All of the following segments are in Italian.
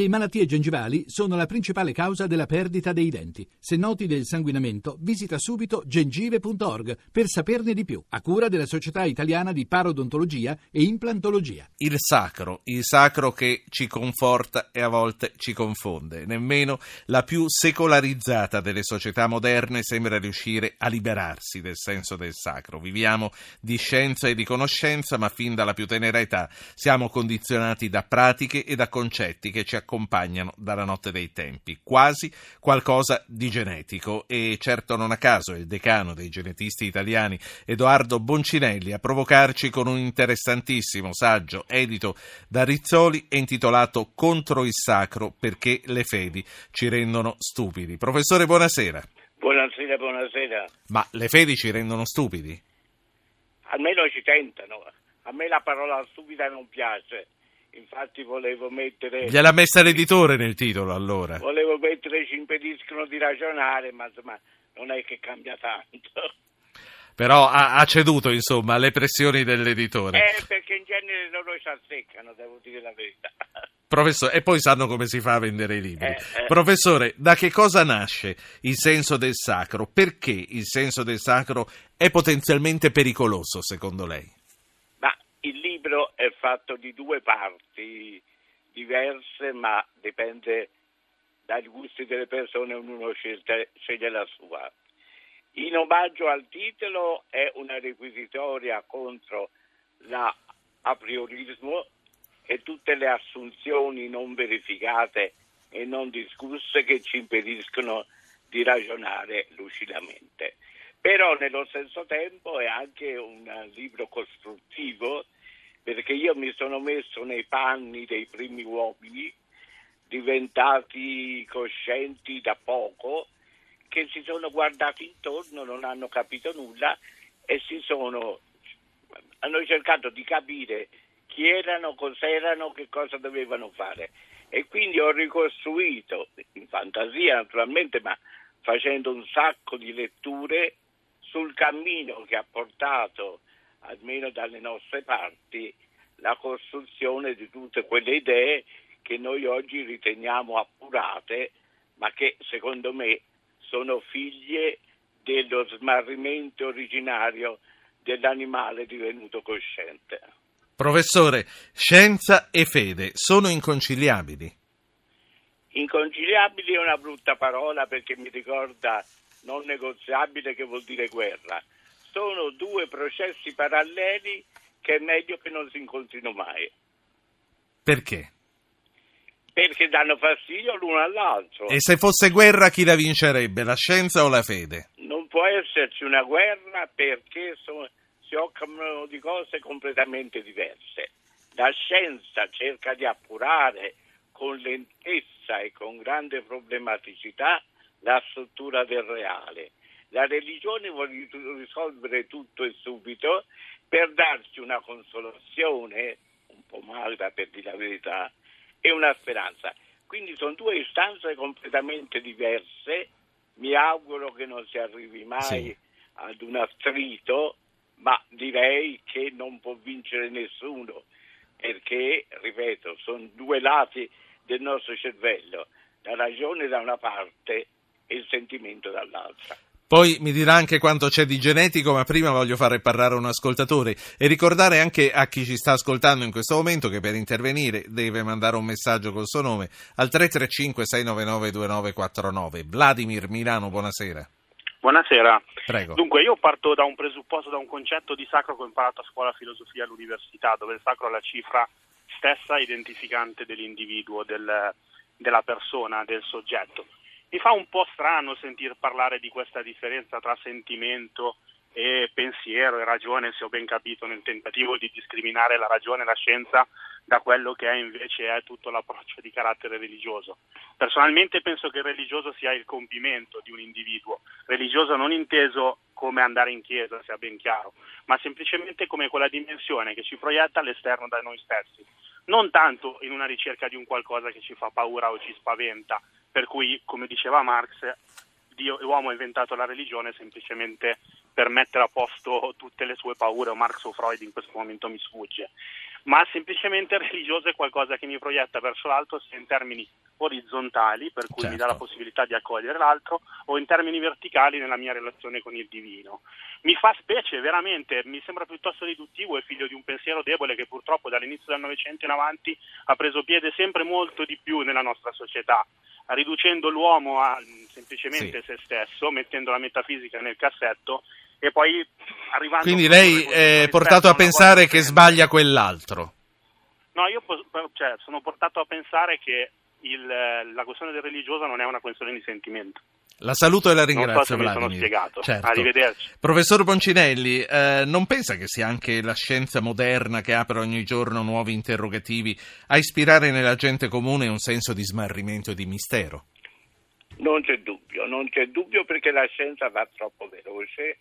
Le malattie gengivali sono la principale causa della perdita dei denti. Se noti del sanguinamento, visita subito gengive.org per saperne di più, a cura della Società Italiana di Parodontologia e Implantologia. Il sacro, il sacro che ci conforta e a volte ci confonde. Nemmeno la più secolarizzata delle società moderne sembra riuscire a liberarsi del senso del sacro. Viviamo di scienza e di conoscenza, ma fin dalla più tenera età siamo condizionati da pratiche e da concetti che ci accompagnano accompagnano dalla notte dei tempi, quasi qualcosa di genetico e certo non a caso il decano dei genetisti italiani Edoardo Boncinelli a provocarci con un interessantissimo saggio edito da Rizzoli e intitolato Contro il sacro perché le fedi ci rendono stupidi. Professore, buonasera. Buonasera, buonasera. Ma le fedi ci rendono stupidi? Almeno ci tentano. A me la parola stupida non piace infatti volevo mettere... Gliel'ha messa l'editore nel titolo allora? Volevo mettere ci impediscono di ragionare, ma insomma non è che cambia tanto. Però ha, ha ceduto insomma alle pressioni dell'editore. Eh, perché in genere loro ci azzeccano, devo dire la verità. Professore, e poi sanno come si fa a vendere i libri. Eh, eh. Professore, da che cosa nasce il senso del sacro? Perché il senso del sacro è potenzialmente pericoloso, secondo lei? Libro è fatto di due parti diverse, ma dipende dai gusti delle persone, ognuno sceglie la sua. In omaggio al titolo è una requisitoria contro l'apriorismo e tutte le assunzioni non verificate e non discusse che ci impediscono di ragionare lucidamente però nello stesso tempo è anche un libro costruttivo perché io mi sono messo nei panni dei primi uomini diventati coscienti da poco che si sono guardati intorno, non hanno capito nulla e sono hanno cercato di capire chi erano, cos'erano, che cosa dovevano fare. E quindi ho ricostruito, in fantasia naturalmente, ma facendo un sacco di letture, sul cammino che ha portato, almeno dalle nostre parti, la costruzione di tutte quelle idee che noi oggi riteniamo appurate, ma che secondo me sono figlie dello smarrimento originario dell'animale divenuto cosciente. Professore, scienza e fede sono inconciliabili? Inconciliabili è una brutta parola perché mi ricorda non negoziabile che vuol dire guerra. Sono due processi paralleli che è meglio che non si incontrino mai. Perché? Perché danno fastidio l'uno all'altro. E se fosse guerra chi la vincerebbe, la scienza o la fede? Non può esserci una guerra perché so, si occupano di cose completamente diverse. La scienza cerca di appurare con lentezza e con grande problematicità la struttura del reale. La religione vuole risolvere tutto e subito per darci una consolazione, un po' magra per dire la verità, e una speranza. Quindi sono due istanze completamente diverse. Mi auguro che non si arrivi mai sì. ad un attrito, ma direi che non può vincere nessuno, perché, ripeto, sono due lati del nostro cervello. La ragione da una parte e il sentimento dall'altra. Poi mi dirà anche quanto c'è di genetico, ma prima voglio fare parlare un ascoltatore e ricordare anche a chi ci sta ascoltando in questo momento che per intervenire deve mandare un messaggio col suo nome al 335-699-2949. Vladimir Milano, buonasera. Buonasera. Prego. Dunque, io parto da un presupposto, da un concetto di sacro che ho imparato a scuola filosofia all'università, dove il sacro è la cifra stessa identificante dell'individuo, del, della persona, del soggetto. Mi fa un po' strano sentir parlare di questa differenza tra sentimento e pensiero e ragione, se ho ben capito, nel tentativo di discriminare la ragione e la scienza da quello che è invece è tutto l'approccio di carattere religioso. Personalmente penso che il religioso sia il compimento di un individuo, religioso non inteso come andare in chiesa, sia ben chiaro, ma semplicemente come quella dimensione che ci proietta all'esterno da noi stessi, non tanto in una ricerca di un qualcosa che ci fa paura o ci spaventa, per cui, come diceva Marx, Dio, l'uomo ha inventato la religione semplicemente per mettere a posto tutte le sue paure, o Marx o Freud in questo momento mi sfugge, ma semplicemente religioso è qualcosa che mi proietta verso l'altro sia in termini orizzontali, per cui certo. mi dà la certo. possibilità di accogliere l'altro, o in termini verticali nella mia relazione con il divino. Mi fa specie, veramente, mi sembra piuttosto riduttivo e figlio di un pensiero debole che purtroppo dall'inizio del Novecento in avanti ha preso piede sempre molto di più nella nostra società, riducendo l'uomo a semplicemente sì. se stesso, mettendo la metafisica nel cassetto e poi arrivando... Quindi lei è portato a pensare che sbaglia quell'altro? No, io cioè, sono portato a pensare che il, la questione del religioso non è una questione di sentimento. La saluto e la ringrazio. Non so se mi sono spiegato. Certo. Arrivederci. Professor Boncinelli, eh, non pensa che sia anche la scienza moderna che apre ogni giorno nuovi interrogativi a ispirare nella gente comune un senso di smarrimento e di mistero? Non c'è dubbio, non c'è dubbio perché la scienza va troppo veloce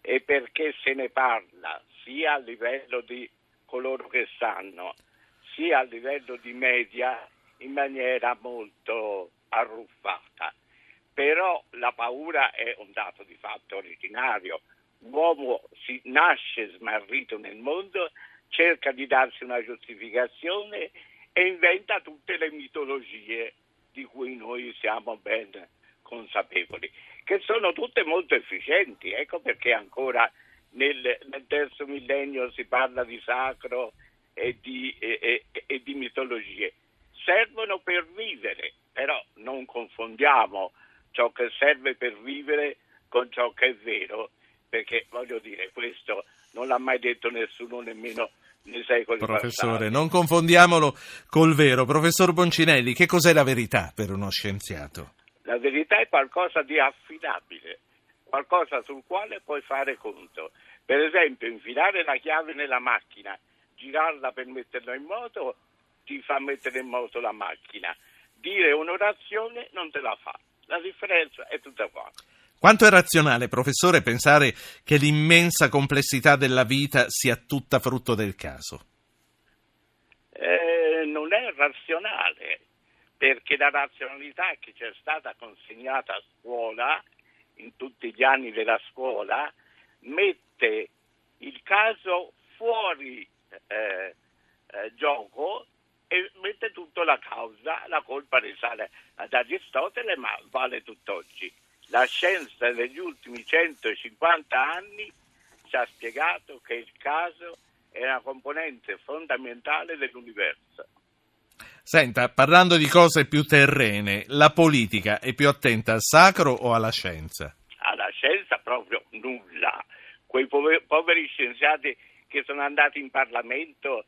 e perché se ne parla sia a livello di coloro che sanno, sia a livello di media in maniera molto arruffata. Però la paura è un dato di fatto originario. L'uomo si nasce smarrito nel mondo, cerca di darsi una giustificazione e inventa tutte le mitologie di cui noi siamo ben consapevoli che sono tutte molto efficienti. Ecco perché ancora nel, nel terzo millennio si parla di sacro e di, e, e, e di mitologie. Servono per vivere, però non confondiamo ciò che serve per vivere con ciò che è vero, perché voglio dire, questo non l'ha mai detto nessuno, nemmeno nei secoli Professore, passati. non confondiamolo col vero. Professor Boncinelli, che cos'è la verità per uno scienziato? La verità è qualcosa di affidabile, qualcosa sul quale puoi fare conto. Per esempio, infilare la chiave nella macchina, girarla per metterla in moto, ti fa mettere in moto la macchina. Dire un'orazione non te la fa. La differenza è tutta qua. Quanto è razionale, professore, pensare che l'immensa complessità della vita sia tutta frutto del caso? Eh, non è razionale perché la razionalità che ci è stata consegnata a scuola, in tutti gli anni della scuola, mette il caso fuori eh, eh, gioco e mette tutto la causa, la colpa risale ad Aristotele, ma vale tutt'oggi. La scienza degli ultimi 150 anni ci ha spiegato che il caso è una componente fondamentale dell'universo. Senta, parlando di cose più terrene, la politica è più attenta al sacro o alla scienza? Alla scienza proprio nulla. Quei poveri, poveri scienziati che sono andati in Parlamento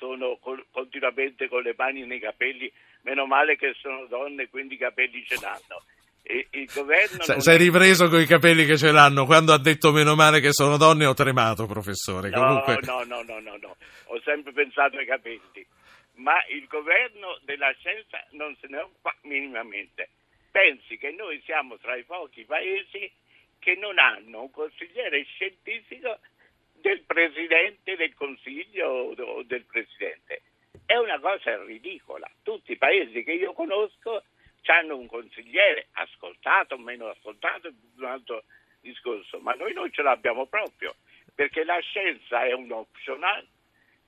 sono col, continuamente con le mani nei capelli, meno male che sono donne, quindi i capelli ce l'hanno. E, il governo S- sei ripreso con i capelli che ce l'hanno. Quando ha detto meno male che sono donne ho tremato, professore. No, Comunque... no, no, no, no, no, ho sempre pensato ai capelli ma il governo della scienza non se ne occupa minimamente. Pensi che noi siamo tra i pochi paesi che non hanno un consigliere scientifico del presidente del consiglio o del presidente. Cosa ridicola. Tutti i paesi che io conosco hanno un consigliere ascoltato o meno ascoltato, un altro discorso, ma noi non ce l'abbiamo proprio, perché la scienza è un optional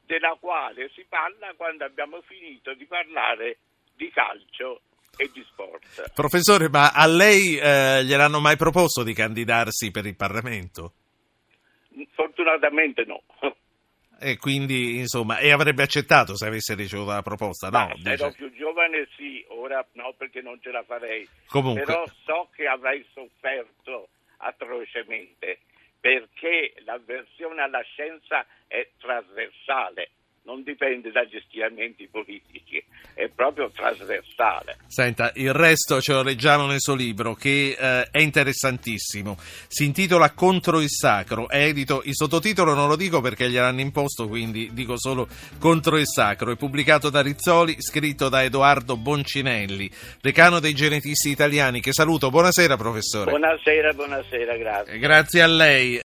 della quale si parla quando abbiamo finito di parlare di calcio e di sport. Professore, ma a lei eh, gliel'hanno mai proposto di candidarsi per il Parlamento? Fortunatamente no. E quindi, insomma, e avrebbe accettato se avesse ricevuto la proposta? No, se ero più giovane sì, ora no perché non ce la farei. Comunque. Però so che avrei sofferto atrocemente perché l'avversione alla scienza è trasversale, non dipende dagli schieramenti politici, è proprio trasversale. Senta, il resto ce lo leggiamo nel suo libro che eh, è interessantissimo. Si intitola Contro il Sacro, è edito, il sottotitolo non lo dico perché gliel'hanno imposto, quindi dico solo Contro il Sacro. È pubblicato da Rizzoli, scritto da Edoardo Boncinelli, decano dei genetisti italiani, che saluto. Buonasera professore. Buonasera, buonasera, grazie. Grazie a lei.